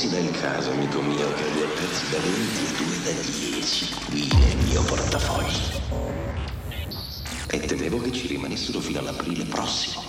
Perché si dà il caso, amico mio, che due pezzi da 20 e due da 10 qui nel mio portafoglio? E temevo che ci rimanessero fino all'aprile prossimo.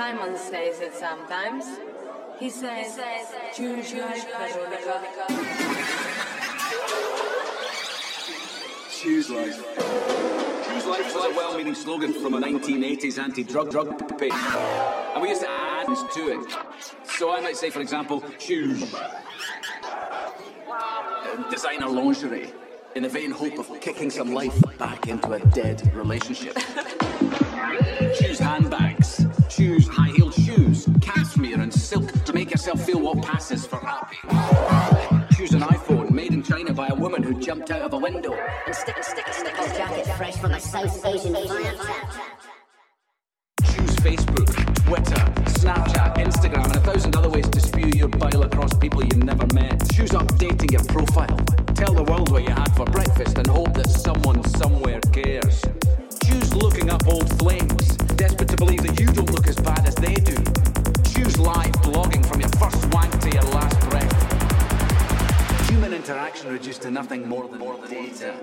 Simon says it sometimes. He says, choose Veronica. Choose life. Choose life was a well-meaning slogan from a 1980s anti-drug drug campaign. And we used to add to it. So I might say, for example, choose designer lingerie in the vain hope of kicking some life back into a dead relationship. choose shoes, high heeled shoes, cashmere and silk to make yourself feel what passes for happy. Choose an iPhone made in China by a woman who jumped out of a window and stick and stick and stick a jacket fresh from a South Asian fire Choose Facebook, Twitter, Snapchat, Instagram, and a thousand other ways to spew your bile across people you never met. Choose updating your profile. Tell the world what you had for breakfast and hope that someone somewhere cares. Choose looking up old flames, desperate to believe that you don't look as bad as they do. Choose live blogging from your first wank to your last breath. Human interaction reduced to nothing more than more than data.